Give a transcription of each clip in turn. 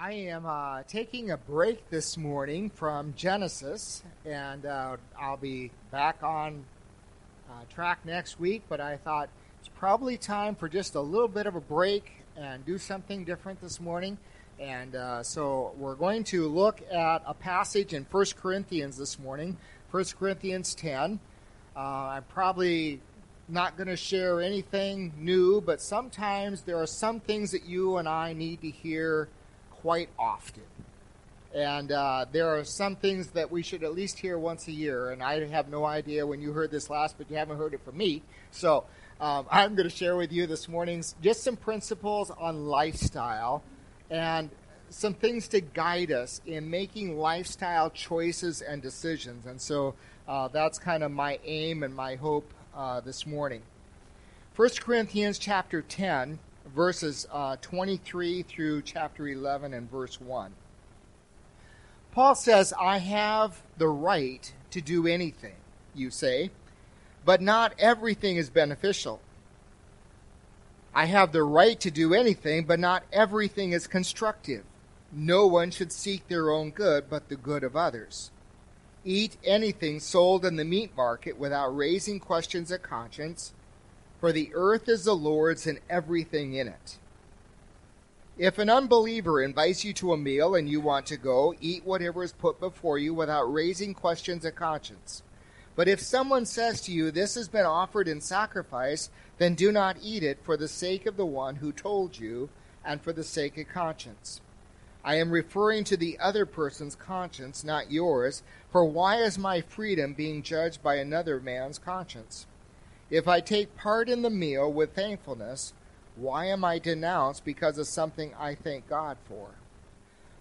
I am uh, taking a break this morning from Genesis, and uh, I'll be back on uh, track next week. But I thought it's probably time for just a little bit of a break and do something different this morning. And uh, so we're going to look at a passage in 1 Corinthians this morning, 1 Corinthians 10. Uh, I'm probably not going to share anything new, but sometimes there are some things that you and I need to hear quite often. And uh, there are some things that we should at least hear once a year. And I have no idea when you heard this last, but you haven't heard it from me. So um, I'm going to share with you this morning just some principles on lifestyle and some things to guide us in making lifestyle choices and decisions. And so uh, that's kind of my aim and my hope uh, this morning. 1 Corinthians chapter 10 verses uh, 23 through chapter 11 and verse 1. Paul says, I have the right to do anything, you say, but not everything is beneficial. I have the right to do anything, but not everything is constructive. No one should seek their own good, but the good of others. Eat anything sold in the meat market without raising questions of conscience for the earth is the Lord's and everything in it. If an unbeliever invites you to a meal and you want to go, eat whatever is put before you without raising questions of conscience. But if someone says to you, This has been offered in sacrifice, then do not eat it for the sake of the one who told you and for the sake of conscience. I am referring to the other person's conscience, not yours, for why is my freedom being judged by another man's conscience? If I take part in the meal with thankfulness, why am I denounced because of something I thank God for?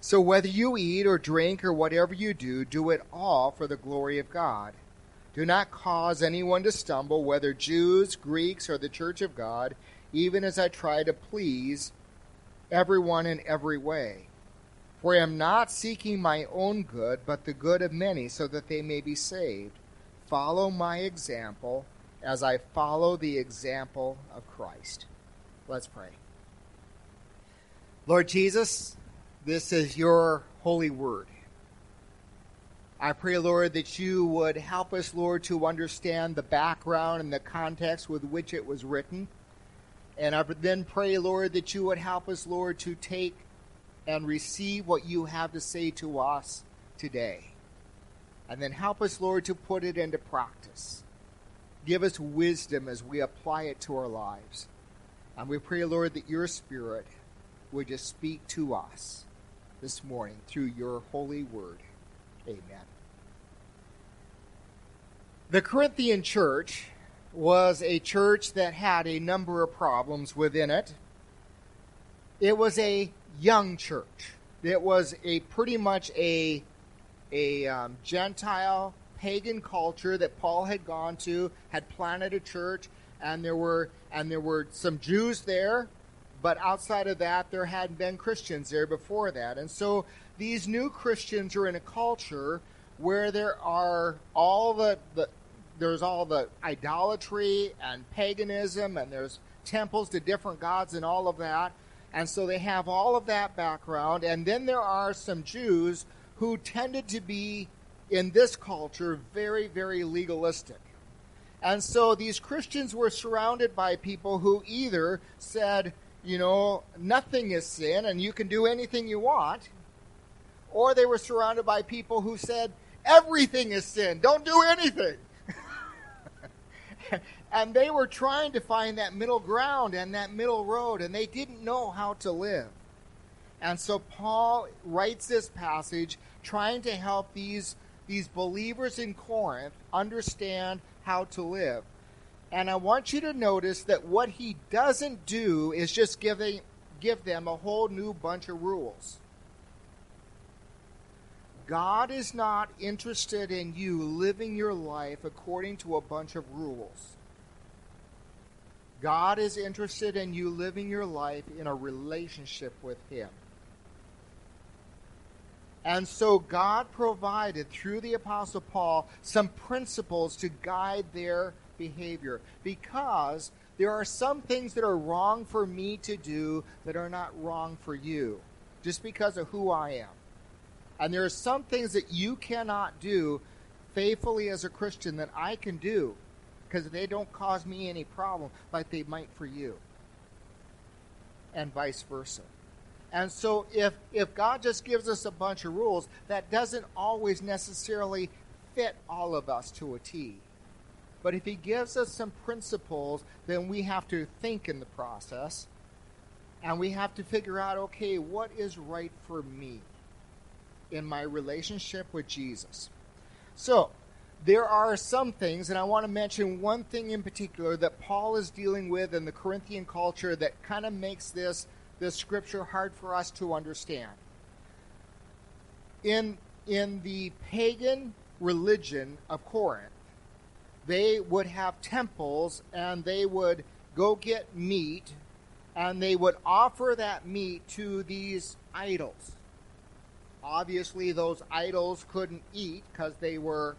So whether you eat or drink or whatever you do, do it all for the glory of God. Do not cause anyone to stumble, whether Jews, Greeks, or the church of God, even as I try to please everyone in every way. For I am not seeking my own good, but the good of many, so that they may be saved. Follow my example as I follow the example of Christ. Let's pray. Lord Jesus, this is your holy word. I pray, Lord, that you would help us, Lord, to understand the background and the context with which it was written. And I then pray, Lord, that you would help us, Lord, to take and receive what you have to say to us today. And then help us, Lord, to put it into practice. Give us wisdom as we apply it to our lives. And we pray, Lord, that your Spirit would just speak to us this morning through your holy word. Amen. The Corinthian church was a church that had a number of problems within it. It was a young church. It was a pretty much a a um, Gentile pagan culture that Paul had gone to, had planted a church, and there were and there were some Jews there, but outside of that, there hadn't been Christians there before that. And so these new Christians are in a culture where there are all the, the there's all the idolatry and paganism, and there's temples to different gods and all of that. And so they have all of that background. And then there are some Jews who tended to be in this culture very, very legalistic. And so these Christians were surrounded by people who either said, you know, nothing is sin and you can do anything you want, or they were surrounded by people who said, everything is sin, don't do anything. and they were trying to find that middle ground and that middle road, and they didn't know how to live. And so Paul writes this passage trying to help these these believers in Corinth understand how to live. And I want you to notice that what he doesn't do is just give, a, give them a whole new bunch of rules. God is not interested in you living your life according to a bunch of rules. God is interested in you living your life in a relationship with Him. And so God provided through the Apostle Paul some principles to guide their behavior because there are some things that are wrong for me to do that are not wrong for you. just because of who I am. And there are some things that you cannot do faithfully as a Christian that I can do because they don't cause me any problem like they might for you. And vice versa. And so if if God just gives us a bunch of rules, that doesn't always necessarily fit all of us to a T. But if he gives us some principles, then we have to think in the process and we have to figure out okay, what is right for me in my relationship with Jesus? So, there are some things, and I want to mention one thing in particular that Paul is dealing with in the Corinthian culture that kind of makes this, this scripture hard for us to understand. In, in the pagan religion of Corinth, they would have temples and they would go get meat and they would offer that meat to these idols. Obviously, those idols couldn't eat because they were,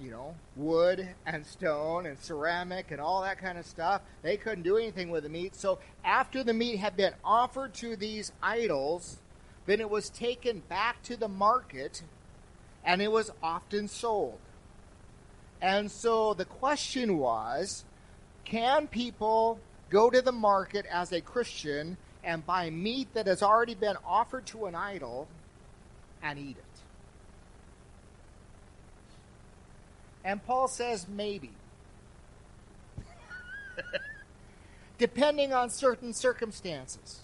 you know, wood and stone and ceramic and all that kind of stuff. They couldn't do anything with the meat. So, after the meat had been offered to these idols, then it was taken back to the market and it was often sold. And so the question was can people go to the market as a Christian and buy meat that has already been offered to an idol and eat it? And Paul says maybe. Depending on certain circumstances.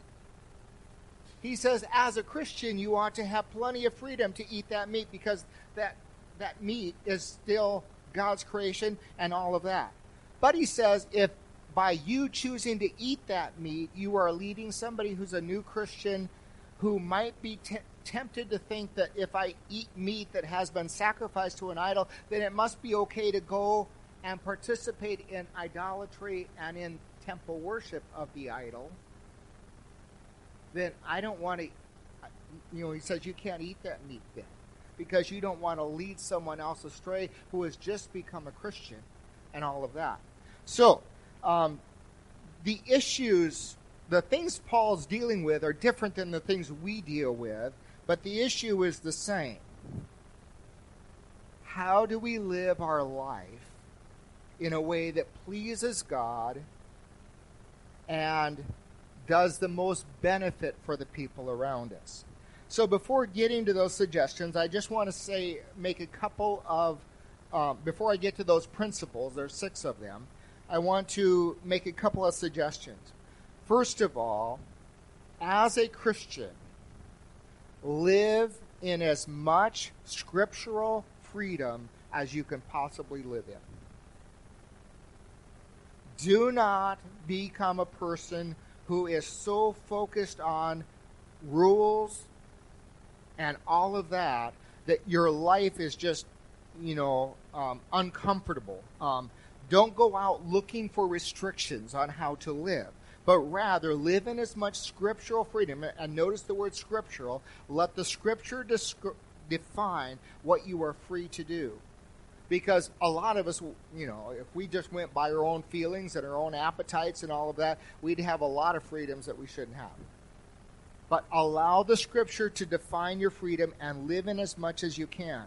He says, as a Christian, you ought to have plenty of freedom to eat that meat because that, that meat is still God's creation and all of that. But he says, if by you choosing to eat that meat, you are leading somebody who's a new Christian who might be t- tempted to think that if I eat meat that has been sacrificed to an idol, then it must be okay to go and participate in idolatry and in temple worship of the idol, then I don't want to, you know, he says you can't eat that meat then because you don't want to lead someone else astray who has just become a Christian and all of that. So, um, the issues, the things Paul's dealing with are different than the things we deal with, but the issue is the same. How do we live our life in a way that pleases God and does the most benefit for the people around us? So before getting to those suggestions, I just want to say, make a couple of, um, before I get to those principles, there's six of them, I want to make a couple of suggestions. First of all, as a Christian, live in as much scriptural freedom as you can possibly live in. Do not become a person who is so focused on rules and all of that, that your life is just, you know, um, uncomfortable. Um, don't go out looking for restrictions on how to live, but rather live in as much scriptural freedom. And notice the word scriptural. Let the scripture descri- define what you are free to do. Because a lot of us, you know, if we just went by our own feelings and our own appetites and all of that, we'd have a lot of freedoms that we shouldn't have but allow the scripture to define your freedom and live in as much as you can.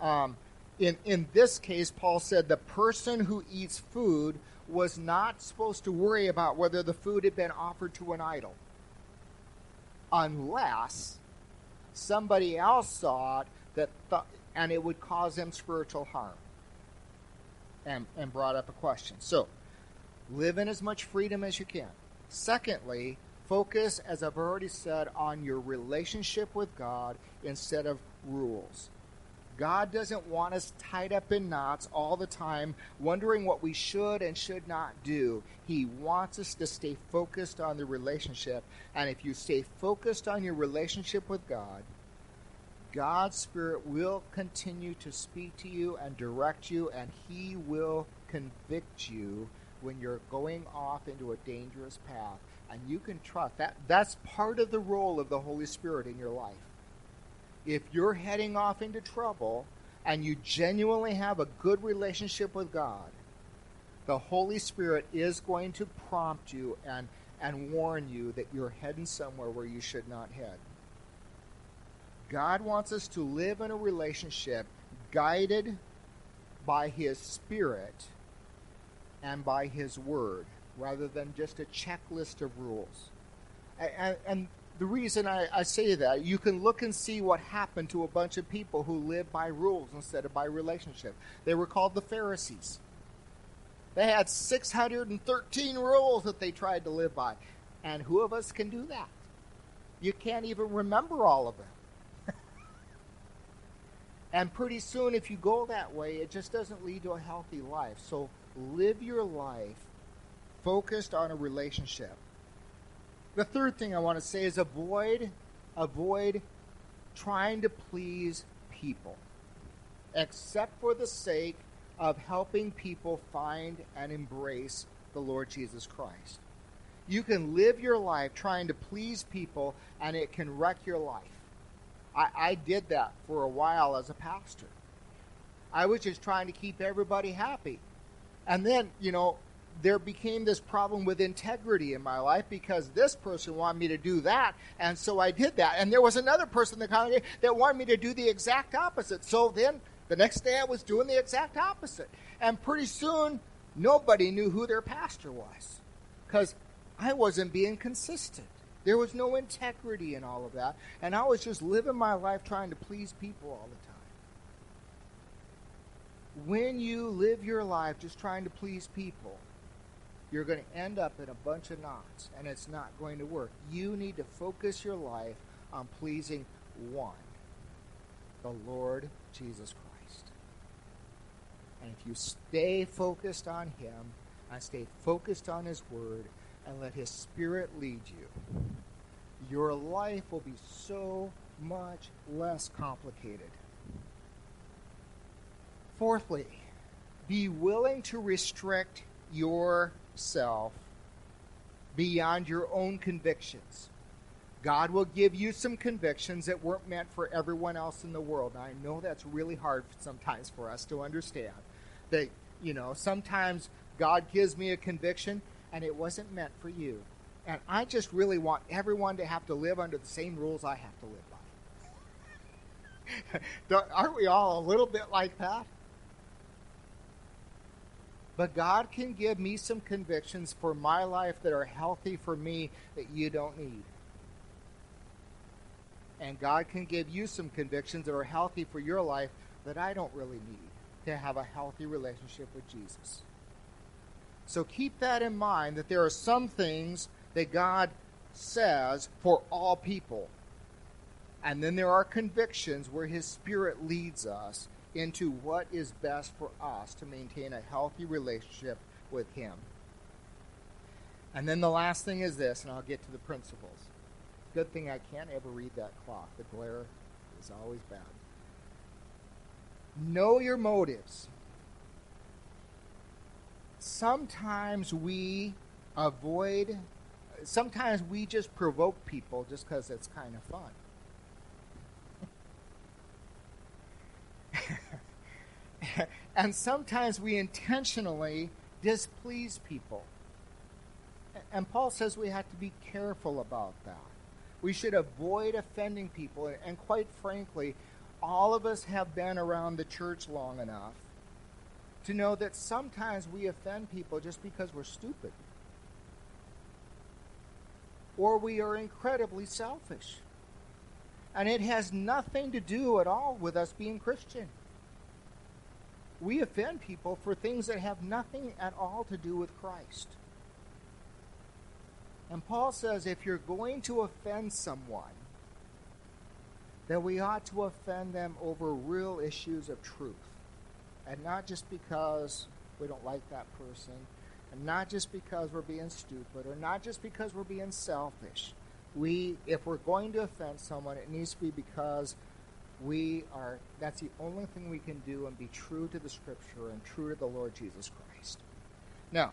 Um, in, in this case, Paul said the person who eats food was not supposed to worry about whether the food had been offered to an idol, unless somebody else saw it that th- and it would cause them spiritual harm. And, and brought up a question. So, live in as much freedom as you can. Secondly, Focus, as I've already said, on your relationship with God instead of rules. God doesn't want us tied up in knots all the time, wondering what we should and should not do. He wants us to stay focused on the relationship. And if you stay focused on your relationship with God, God's Spirit will continue to speak to you and direct you, and He will convict you when you're going off into a dangerous path and you can trust that that's part of the role of the Holy Spirit in your life. If you're heading off into trouble and you genuinely have a good relationship with God, the Holy Spirit is going to prompt you and, and warn you that you're heading somewhere where you should not head. God wants us to live in a relationship guided by His Spirit and by His Word, rather than just a checklist of rules. And, and the reason I, I, say that, you can look and see what happened to a bunch of people who lived by rules instead of by relationship. They were called the Pharisees. They had 613 rules that they tried to live by. And who of us can do that? You can't even remember all of them. And pretty soon, if you go that way, it just doesn't lead to a healthy life. So live your life focused on a relationship. The third thing I want to say is avoid avoid trying to please people except for the sake of helping people find and embrace the Lord Jesus Christ. You can live your life trying to please people and it can wreck your life. I, I did that for a while as a pastor. I was just trying to keep everybody happy. And then, you know, there became this problem with integrity in my life because this person wanted me to do that, and so I did that. And there was another person in the congregation that wanted me to do the exact opposite. So then the next day I was doing the exact opposite. And pretty soon, nobody knew who their pastor was because I wasn't being consistent. There was no integrity in all of that. And I was just living my life trying to please people all the time. When you live your life just trying to please people, you're going to end up in a bunch of knots, and it's not going to work. You need to focus your life on pleasing one the Lord Jesus Christ. And if you stay focused on Him, and stay focused on His Word, and let His Spirit lead you, your life will be so much less complicated. Fourthly, be willing to restrict yourself beyond your own convictions. God will give you some convictions that weren't meant for everyone else in the world. I know that's really hard sometimes for us to understand. That, you know, sometimes God gives me a conviction and it wasn't meant for you. And I just really want everyone to have to live under the same rules I have to live by. Aren't we all a little bit like that? But God can give me some convictions for my life that are healthy for me that you don't need. And God can give you some convictions that are healthy for your life that I don't really need to have a healthy relationship with Jesus. So keep that in mind that there are some things that God says for all people. And then there are convictions where His Spirit leads us into what is best for us to maintain a healthy relationship with Him. And then the last thing is this, and I'll get to the principles. Good thing I can't ever read that clock. The glare is always bad. Know your motives sometimes we avoid, sometimes we just provoke people just because it's kind of fun. And sometimes we intentionally displease people. And Paul says we have to be careful about that. We should avoid offending people. And quite frankly, all of us have been around the church long enough to know that sometimes we offend people just because we're stupid or we are incredibly selfish. And it has nothing to do at all with us being Christian. We offend people for things that have nothing at all to do with Christ. And Paul says if you're going to offend someone, then we ought to offend them over real issues of truth. And not just because we don't like that person, and not just because we're being stupid, or not just because we're being selfish. We, if we're going to offend someone, it needs to be because we are, that's the only thing we can do and be true to the Scripture and true to the Lord Jesus Christ. Now,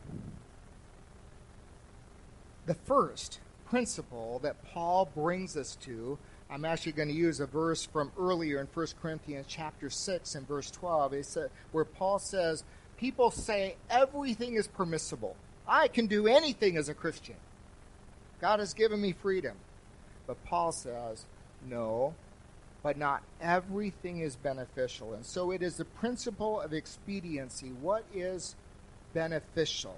the first principle that Paul brings us to I'm actually going to use a verse from earlier in 1 Corinthians chapter 6 and verse 12 it's, where Paul says, People say everything is permissible. I can do anything as a Christian. God has given me freedom. But Paul says, No, but not everything is beneficial. And so it is the principle of expediency. What is beneficial?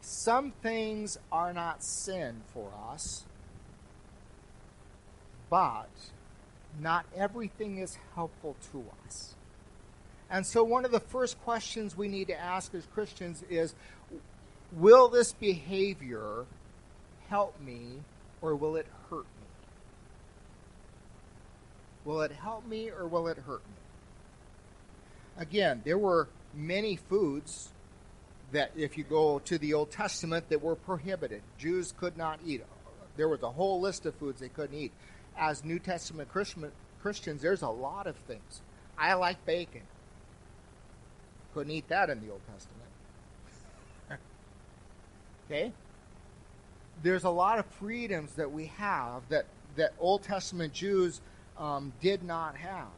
Some things are not sin for us, but not everything is helpful to us. And so, one of the first questions we need to ask as Christians is Will this behavior help me or will it hurt? Will it help me or will it hurt me? Again, there were many foods that, if you go to the Old Testament, that were prohibited. Jews could not eat. There was a whole list of foods they couldn't eat. As New Testament Christians, there's a lot of things. I like bacon. Couldn't eat that in the Old Testament. okay? There's a lot of freedoms that we have that, that Old Testament Jews um, did not have.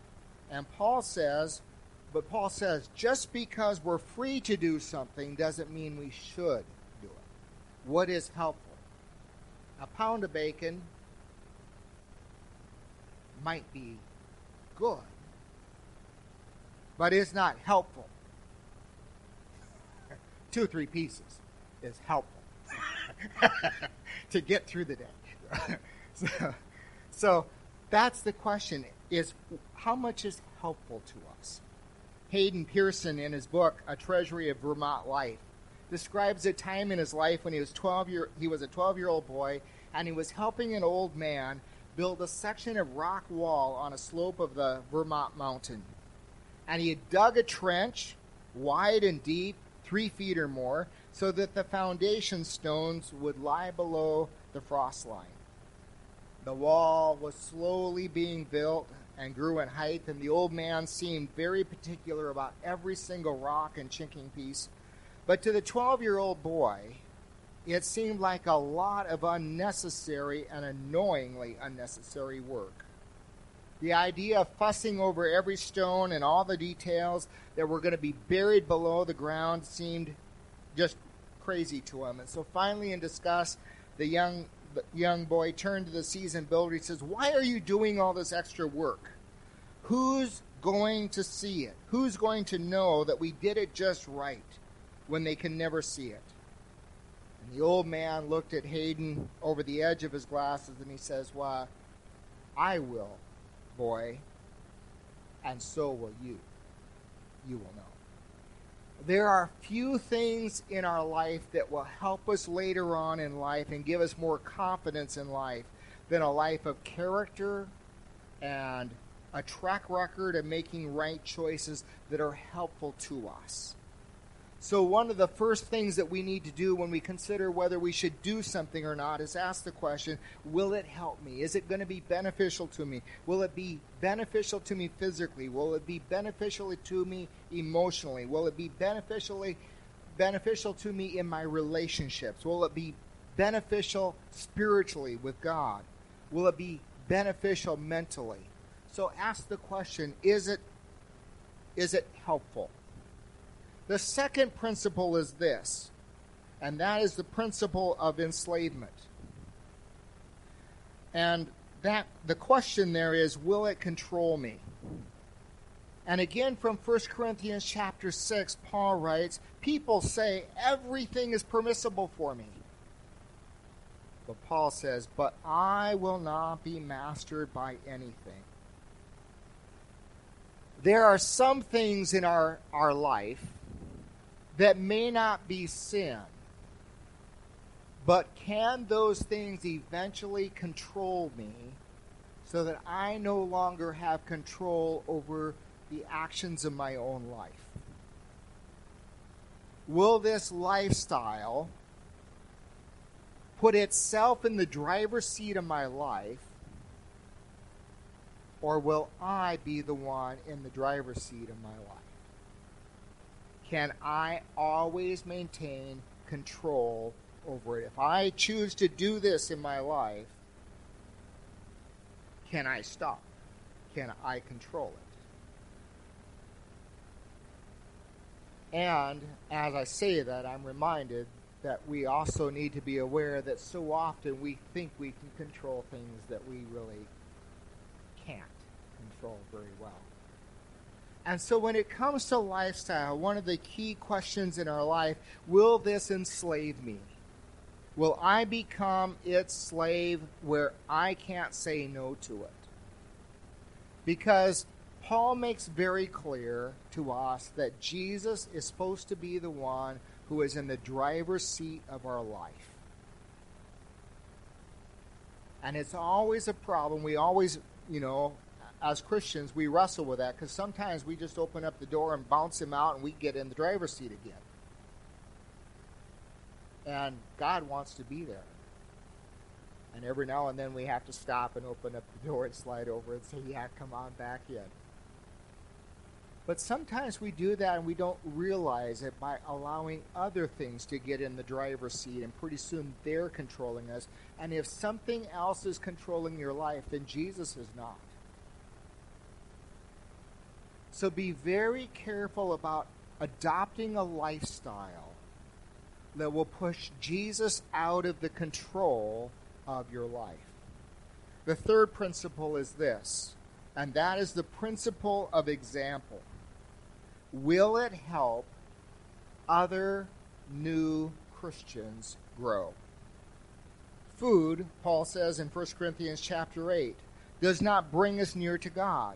And Paul says, but Paul says, just because we're free to do something doesn't mean we should do it. What is helpful? A pound of bacon might be good, but it's not helpful. Two or three pieces is helpful to get through the day. so, so that's the question is how much is helpful to us? Hayden Pearson, in his book A Treasury of Vermont Life, describes a time in his life when he was 12 year he was a 12 year old boy and he was helping an old man build a section of rock wall on a slope of the Vermont mountain. And he had dug a trench wide and deep, three feet or more, so that the foundation stones would lie below the frost line. The wall was slowly being built and grew in height, and the old man seemed very particular about every single rock and chinking piece. But to the 12 year old boy, it seemed like a lot of unnecessary and annoyingly unnecessary work. The idea of fussing over every stone and all the details that were going to be buried below the ground seemed just crazy to him. And so finally, in disgust, the young young boy turned to the seasoned builder. He says, Why are you doing all this extra work? Who's going to see it? Who's going to know that we did it just right when they can never see it? And the old man looked at Hayden over the edge of his glasses and he says, Why, I will, boy, and so will you. You will know. There are few things in our life that will help us later on in life and give us more confidence in life than a life of character and a track record of making right choices that are helpful to us. So, one of the first things that we need to do when we consider whether we should do something or not is ask the question Will it help me? Is it going to be beneficial to me? Will it be beneficial to me physically? Will it be beneficial to me emotionally? Will it be beneficially beneficial to me in my relationships? Will it be beneficial spiritually with God? Will it be beneficial mentally? So ask the question is it is it helpful? The second principle is this, and that is the principle of enslavement. And that the question there is will it control me? And again from 1 Corinthians chapter 6 Paul writes, people say everything is permissible for me. But Paul says, "But I will not be mastered by anything." There are some things in our, our life that may not be sin. But can those things eventually control me so that I no longer have control over the actions of my own life? Will this lifestyle put itself in the driver's seat of my life, or will I be the one in the driver's seat of my life? Can I always maintain control over it? If I choose to do this in my life, can I stop? Can I control it? And as I say that, I'm reminded that we also need to be aware that so often we think we can control things that we really can't control very well. And so when it comes to lifestyle, one of the key questions in our life will this enslave me? Will I become its slave where I can't say no to it? Because Paul makes very clear to us that Jesus is supposed to be the one who is in the driver's seat of our life. And it's always a problem. We always, you know, as Christians, we wrestle with that because sometimes we just open up the door and bounce him out and we get in the driver's seat again. And God wants to be there. And every now and then we have to stop and open up the door and slide over and say, Yeah, come on back in. But sometimes we do that and we don't realize it by allowing other things to get in the driver's seat, and pretty soon they're controlling us. And if something else is controlling your life, then Jesus is not. So be very careful about adopting a lifestyle that will push Jesus out of the control of your life. The third principle is this, and that is the principle of example. Will it help other new Christians grow? Food, Paul says in 1 Corinthians chapter 8, does not bring us near to God.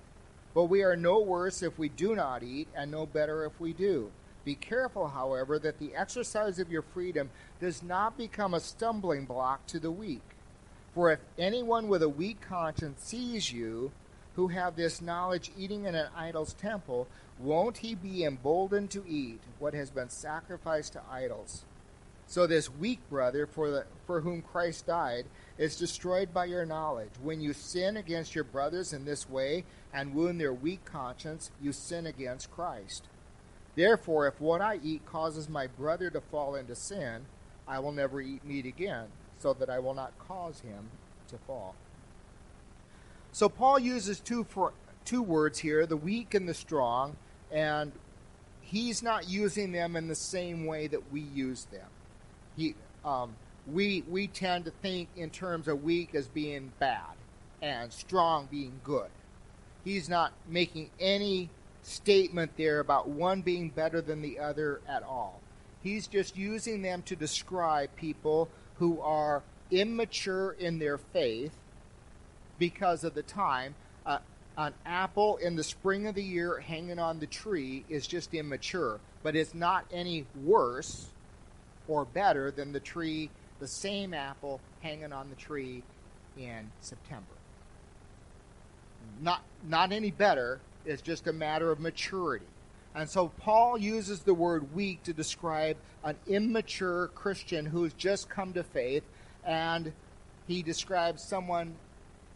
But we are no worse if we do not eat, and no better if we do. Be careful, however, that the exercise of your freedom does not become a stumbling block to the weak. For if anyone with a weak conscience sees you, who have this knowledge eating in an idol's temple, won't he be emboldened to eat what has been sacrificed to idols? So this weak brother, for, the, for whom Christ died, is destroyed by your knowledge. When you sin against your brothers in this way and wound their weak conscience, you sin against Christ. Therefore, if what I eat causes my brother to fall into sin, I will never eat meat again, so that I will not cause him to fall. So Paul uses two for, two words here, the weak and the strong, and he's not using them in the same way that we use them. He um, we we tend to think in terms of weak as being bad and strong being good. He's not making any statement there about one being better than the other at all. He's just using them to describe people who are immature in their faith because of the time. Uh, an apple in the spring of the year hanging on the tree is just immature, but it's not any worse or better than the tree the same apple hanging on the tree in September. Not, not any better, it's just a matter of maturity. And so Paul uses the word weak to describe an immature Christian who's just come to faith, and he describes someone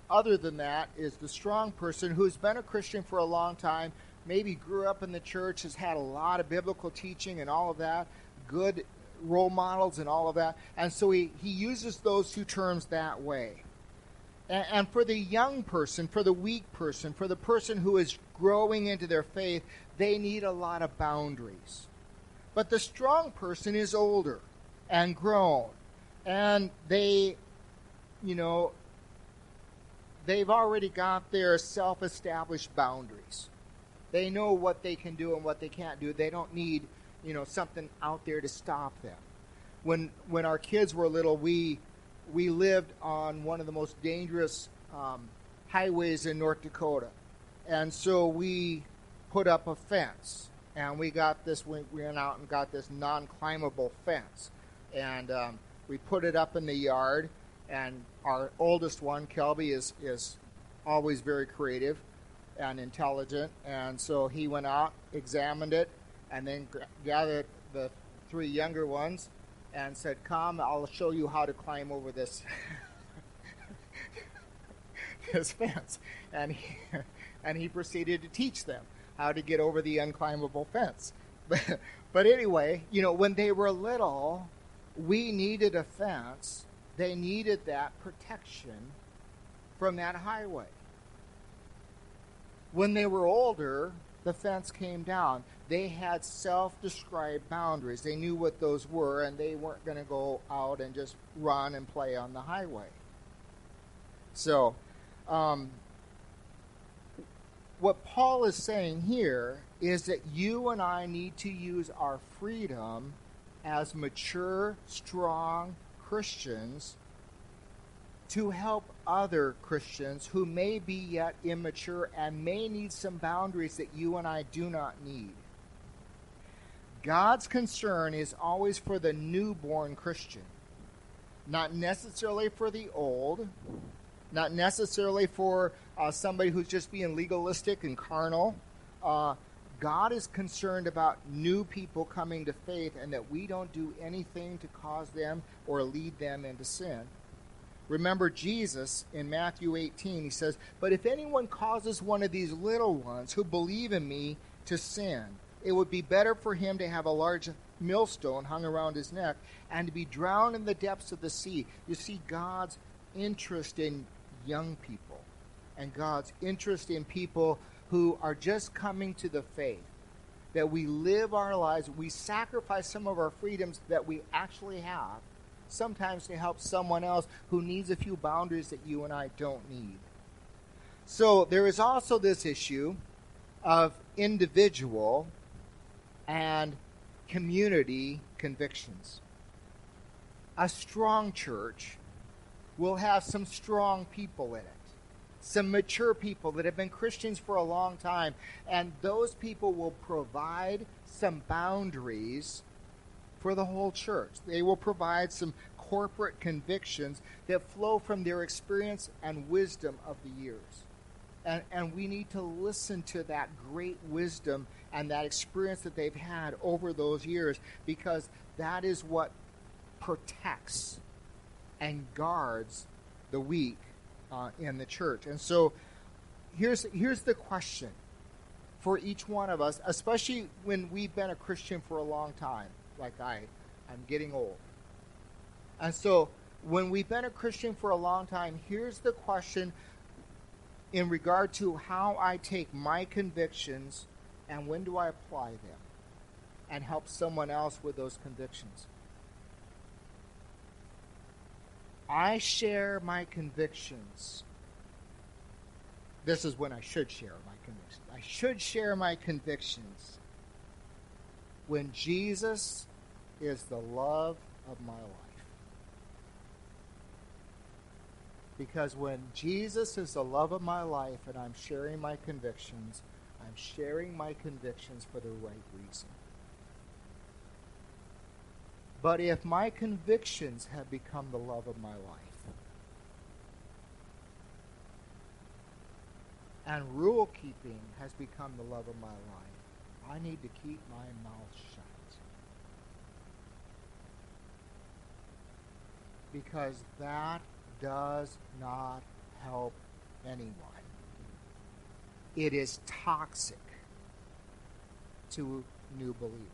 other than that is the strong person who's been a Christian for a long time, maybe grew up in the church, has had a lot of biblical teaching and all of that, good role models and all of that. And so he, he uses those two terms that way. And, and for the young person, for the weak person, for the person who is growing into their faith, they need a lot of boundaries. But the strong person is older and grown. And they, you know, they've already got their self established boundaries. They know what they can do and what they can't do. They don't need you know something out there to stop them. When when our kids were little, we we lived on one of the most dangerous um, highways in North Dakota, and so we put up a fence, and we got this. We went out and got this non-climbable fence, and um, we put it up in the yard. And our oldest one, Kelby, is is always very creative and intelligent, and so he went out, examined it, and then gathered the three younger ones and said, Come, I'll show you how to climb over this. this fence, and he, and he proceeded to teach them how to get over the unclimbable fence. But, but anyway, you know, when they were little, we needed a fence. They needed that protection from that highway. When they were older, the fence came down. They had self described boundaries. They knew what those were, and they weren't going to go out and just run and play on the highway. So, um, what Paul is saying here is that you and I need to use our freedom as mature, strong Christians to help other Christians who may be yet immature and may need some boundaries that you and I do not need. God's concern is always for the newborn Christian, not necessarily for the old, not necessarily for uh, somebody who's just being legalistic and carnal. Uh, God is concerned about new people coming to faith and that we don't do anything to cause them or lead them into sin. Remember Jesus in Matthew 18, he says, But if anyone causes one of these little ones who believe in me to sin, it would be better for him to have a large millstone hung around his neck and to be drowned in the depths of the sea. You see God's interest in young people and God's interest in people who are just coming to the faith. That we live our lives, we sacrifice some of our freedoms that we actually have sometimes to help someone else who needs a few boundaries that you and I don't need. So there is also this issue of individual and community convictions. A strong church will have some strong people in it, some mature people that have been Christians for a long time, and those people will provide some boundaries for the whole church. They will provide some corporate convictions that flow from their experience and wisdom of the years. And, and we need to listen to that great wisdom and that experience that they've had over those years because that is what protects and guards the weak uh, in the church. And so here's, here's the question for each one of us, especially when we've been a Christian for a long time like I. I'm getting old. And so, when we've been a Christian for a long time, here's the question in regard to how I take my convictions and when do I apply them and help someone else with those convictions. I share my convictions. This is when I should share my convictions. I should share my convictions when Jesus is the love of my life. Because when Jesus is the love of my life and I'm sharing my convictions, I'm sharing my convictions for the right reason. But if my convictions have become the love of my life, and rule keeping has become the love of my life, I need to keep my mouth shut. Because that does not help anyone. It is toxic to new believers.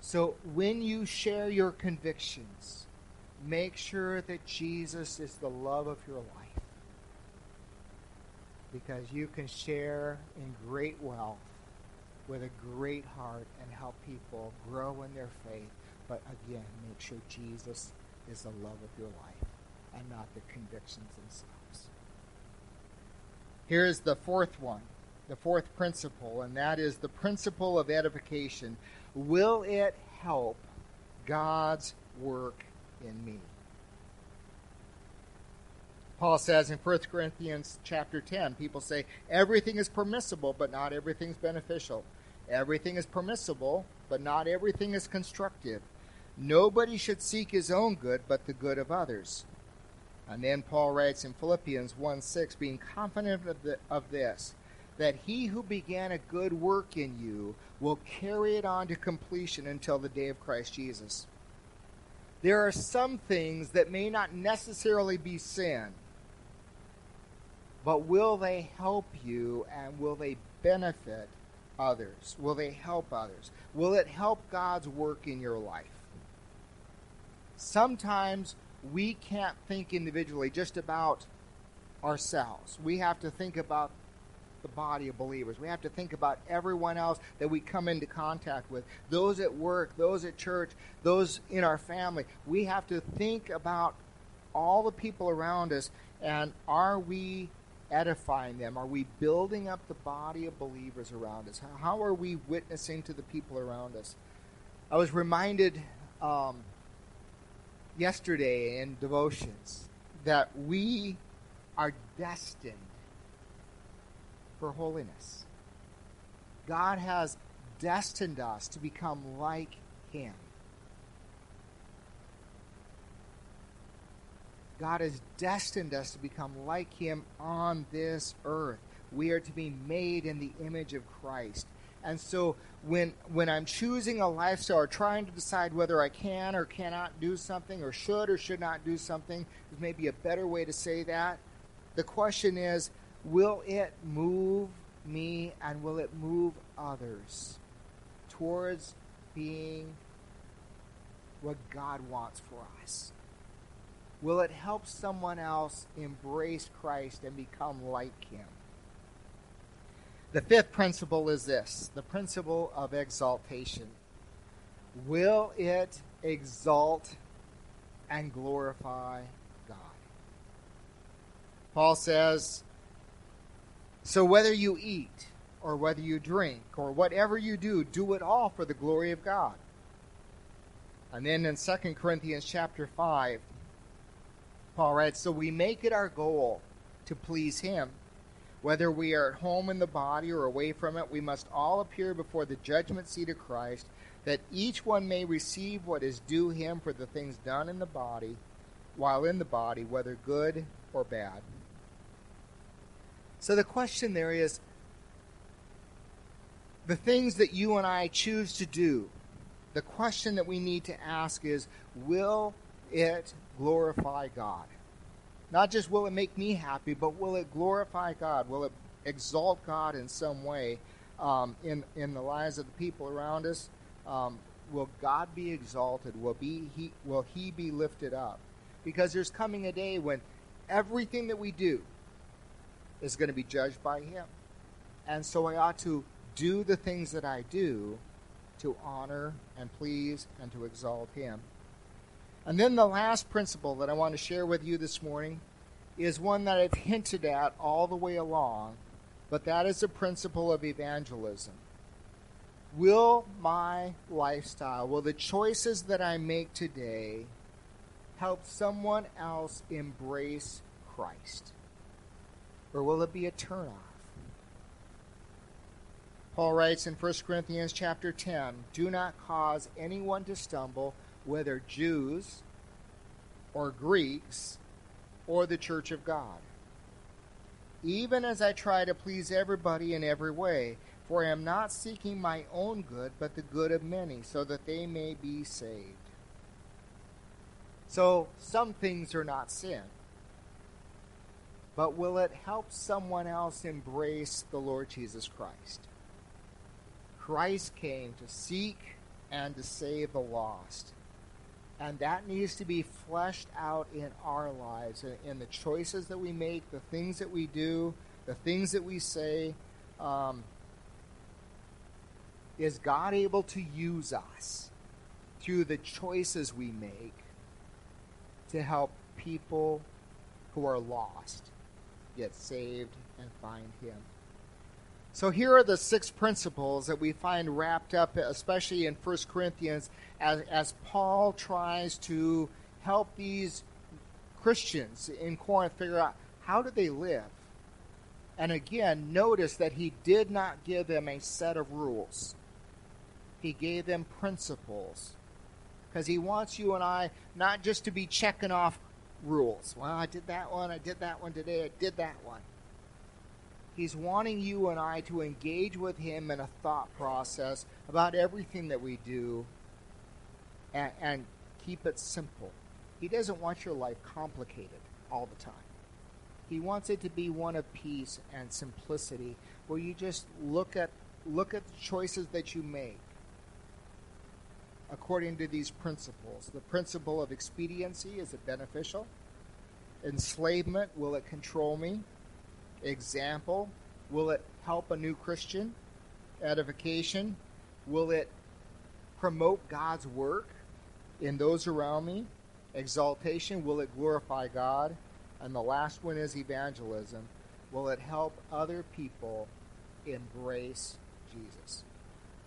So when you share your convictions, make sure that Jesus is the love of your life because you can share in great wealth with a great heart and help people grow in their faith. But again, make sure Jesus is the love of your life and not the convictions themselves. Here's the fourth one, the fourth principle, and that is the principle of edification. Will it help God's work in me? Paul says in 1 Corinthians chapter 10, people say everything is permissible, but not everything is beneficial. Everything is permissible, but not everything is constructive. Nobody should seek his own good, but the good of others. And then Paul writes in Philippians 1 6, being confident of, the, of this, that he who began a good work in you will carry it on to completion until the day of Christ Jesus. There are some things that may not necessarily be sin but will they help you and will they benefit others? Will they help others? Will it help God's work in your life? Sometimes we can't think individually just about ourselves. We have to think about the body of believers. We have to think about everyone else that we come into contact with those at work, those at church, those in our family. We have to think about all the people around us and are we edifying them? Are we building up the body of believers around us? How are we witnessing to the people around us? I was reminded um, yesterday in devotions that we are destined for holiness. God has destined us to become like Him. God has destined us to become like Him on this earth. We are to be made in the image of Christ. And so when when I'm choosing a lifestyle or trying to decide whether I can or cannot do something or should or should not do something, there's maybe a better way to say that. The question is, will it move me and will it move others towards being what God wants for us? Will it help someone else embrace Christ and become like Him? The fifth principle is this the principle of exaltation. Will it exalt and glorify God? Paul says, So whether you eat, or whether you drink, or whatever you do, do it all for the glory of God. And then in 2 Corinthians chapter 5, Paul writes, So we make it our goal to please Him. Whether we are at home in the body or away from it, we must all appear before the judgment seat of Christ, that each one may receive what is due him for the things done in the body, while in the body, whether good or bad. So the question there is the things that you and I choose to do, the question that we need to ask is will it glorify God? Not just will it make me happy, but will it glorify God? Will it exalt God in some way um, in, in the lives of the people around us? Um, will God be exalted? Will, be, he, will He be lifted up? Because there's coming a day when everything that we do is going to be judged by Him. And so I ought to do the things that I do to honor and please and to exalt Him. And then the last principle that I want to share with you this morning is one that I've hinted at all the way along, but that is the principle of evangelism. Will my lifestyle, will the choices that I make today help someone else embrace Christ? Or will it be a turnoff? Paul writes in 1 Corinthians chapter 10, "Do not cause anyone to stumble whether Jews or Greeks or the church of God. Even as I try to please everybody in every way, for I am not seeking my own good, but the good of many, so that they may be saved. So, some things are not sin. But will it help someone else embrace the Lord Jesus Christ? Christ came to seek and to save the lost. And that needs to be fleshed out in our lives, in the choices that we make, the things that we do, the things that we say. Um, is God able to use us through the choices we make to help people who are lost get saved and find Him? So here are the six principles that we find wrapped up, especially in 1 Corinthians, as, as Paul tries to help these Christians in Corinth figure out how do they live. And again, notice that he did not give them a set of rules. He gave them principles. Because he wants you and I not just to be checking off rules. Well, I did that one, I did that one today, I did that one. He's wanting you and I to engage with Him in a thought process about everything that we do and, and keep it simple. He doesn't want your life complicated all the time. He wants it to be one of peace and simplicity where you just look at look at the choices that you make according to these principles. The principle of expediency is it beneficial? Enslavement, will it control me? example? Will it help a new Christian? Edification? Will it promote God's work in those around me? Exaltation? Will it glorify God? And the last one is evangelism. will it help other people embrace Jesus?